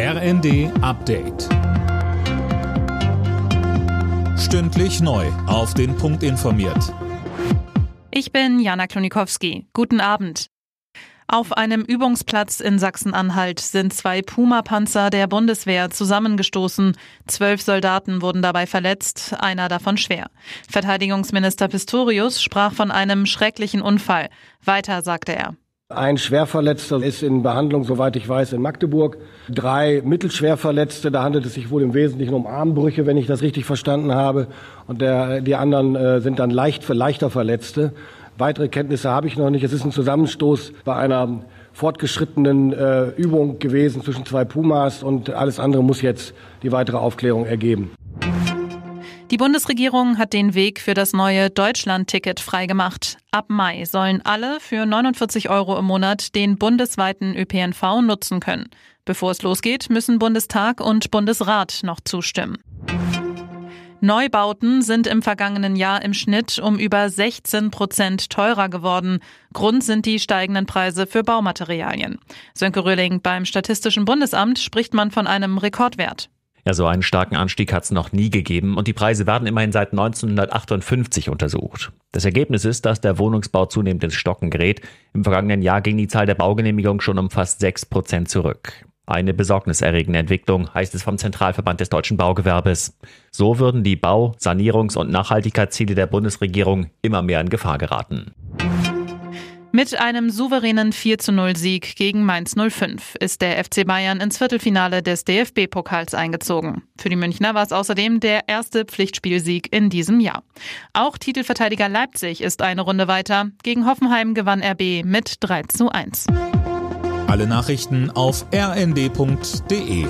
RND Update. Stündlich neu. Auf den Punkt informiert. Ich bin Jana Klonikowski. Guten Abend. Auf einem Übungsplatz in Sachsen-Anhalt sind zwei Puma-Panzer der Bundeswehr zusammengestoßen. Zwölf Soldaten wurden dabei verletzt, einer davon schwer. Verteidigungsminister Pistorius sprach von einem schrecklichen Unfall. Weiter sagte er. Ein Schwerverletzter ist in Behandlung, soweit ich weiß, in Magdeburg. Drei Mittelschwerverletzte, da handelt es sich wohl im Wesentlichen um Armbrüche, wenn ich das richtig verstanden habe. Und der, die anderen äh, sind dann leicht für leichter Verletzte. Weitere Kenntnisse habe ich noch nicht. Es ist ein Zusammenstoß bei einer fortgeschrittenen äh, Übung gewesen zwischen zwei Pumas und alles andere muss jetzt die weitere Aufklärung ergeben. Die Bundesregierung hat den Weg für das neue Deutschland-Ticket freigemacht. Ab Mai sollen alle für 49 Euro im Monat den bundesweiten ÖPNV nutzen können. Bevor es losgeht, müssen Bundestag und Bundesrat noch zustimmen. Neubauten sind im vergangenen Jahr im Schnitt um über 16 Prozent teurer geworden. Grund sind die steigenden Preise für Baumaterialien. Sönke Röhling, beim Statistischen Bundesamt spricht man von einem Rekordwert. Ja, so einen starken Anstieg hat es noch nie gegeben und die Preise werden immerhin seit 1958 untersucht. Das Ergebnis ist, dass der Wohnungsbau zunehmend ins Stocken gerät. Im vergangenen Jahr ging die Zahl der Baugenehmigungen schon um fast 6 Prozent zurück. Eine besorgniserregende Entwicklung, heißt es vom Zentralverband des deutschen Baugewerbes. So würden die Bau-, Sanierungs- und Nachhaltigkeitsziele der Bundesregierung immer mehr in Gefahr geraten. Mit einem souveränen 4 zu 0 Sieg gegen Mainz 05 ist der FC Bayern ins Viertelfinale des DFB-Pokals eingezogen. Für die Münchner war es außerdem der erste Pflichtspielsieg in diesem Jahr. Auch Titelverteidiger Leipzig ist eine Runde weiter. Gegen Hoffenheim gewann RB mit 3 zu 1. Alle Nachrichten auf rnd.de